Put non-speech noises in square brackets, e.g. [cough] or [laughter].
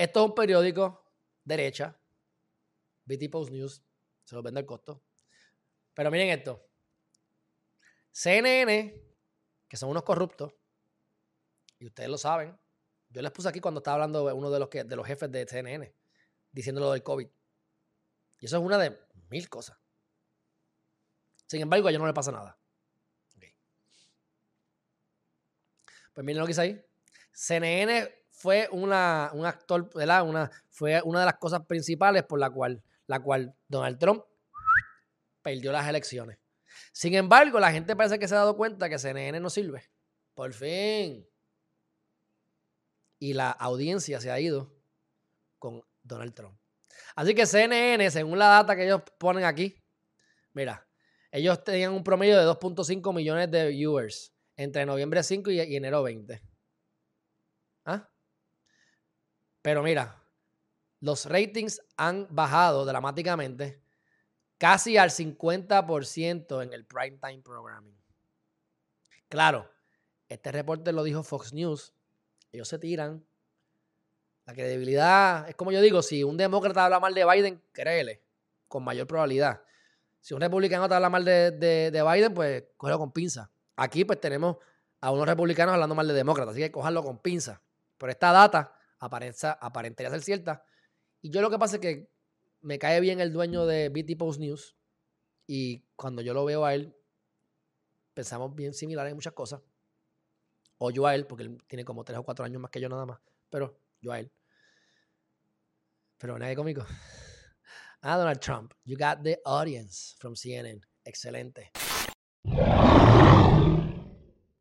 Esto es un periódico derecha, BT Post News, se lo vende al costo. Pero miren esto. CNN, que son unos corruptos, y ustedes lo saben, yo les puse aquí cuando estaba hablando uno de los, que, de los jefes de CNN, diciéndolo del COVID. Y eso es una de mil cosas. Sin embargo, a ellos no le pasa nada. Pues miren lo que dice ahí. CNN fue una, un actor, ¿verdad? Una, fue una de las cosas principales por la cual, la cual Donald Trump perdió las elecciones. Sin embargo, la gente parece que se ha dado cuenta que CNN no sirve. Por fin. Y la audiencia se ha ido con Donald Trump. Así que CNN, según la data que ellos ponen aquí, mira, ellos tenían un promedio de 2.5 millones de viewers entre noviembre 5 y, enero 20. ¿Ah? Pero mira, los ratings han bajado dramáticamente casi al 50% en el primetime programming. Claro, este reporte lo dijo Fox News. Ellos se tiran. La credibilidad, es como yo digo, si un demócrata habla mal de Biden, créele, con mayor probabilidad. Si un republicano te habla mal de, de, Biden, pues cógelo con pinza. Aquí pues tenemos a unos republicanos hablando mal de demócratas, así que cojanlo con pinza. Pero esta data aparenta, aparentaría ser cierta. Y yo lo que pasa es que me cae bien el dueño de BT Post News y cuando yo lo veo a él, pensamos bien similares en muchas cosas. O yo a él, porque él tiene como tres o cuatro años más que yo nada más, pero yo a él. Pero nadie cómico. [laughs] Ah, Donald Trump, you got the audience from CNN. Excelente.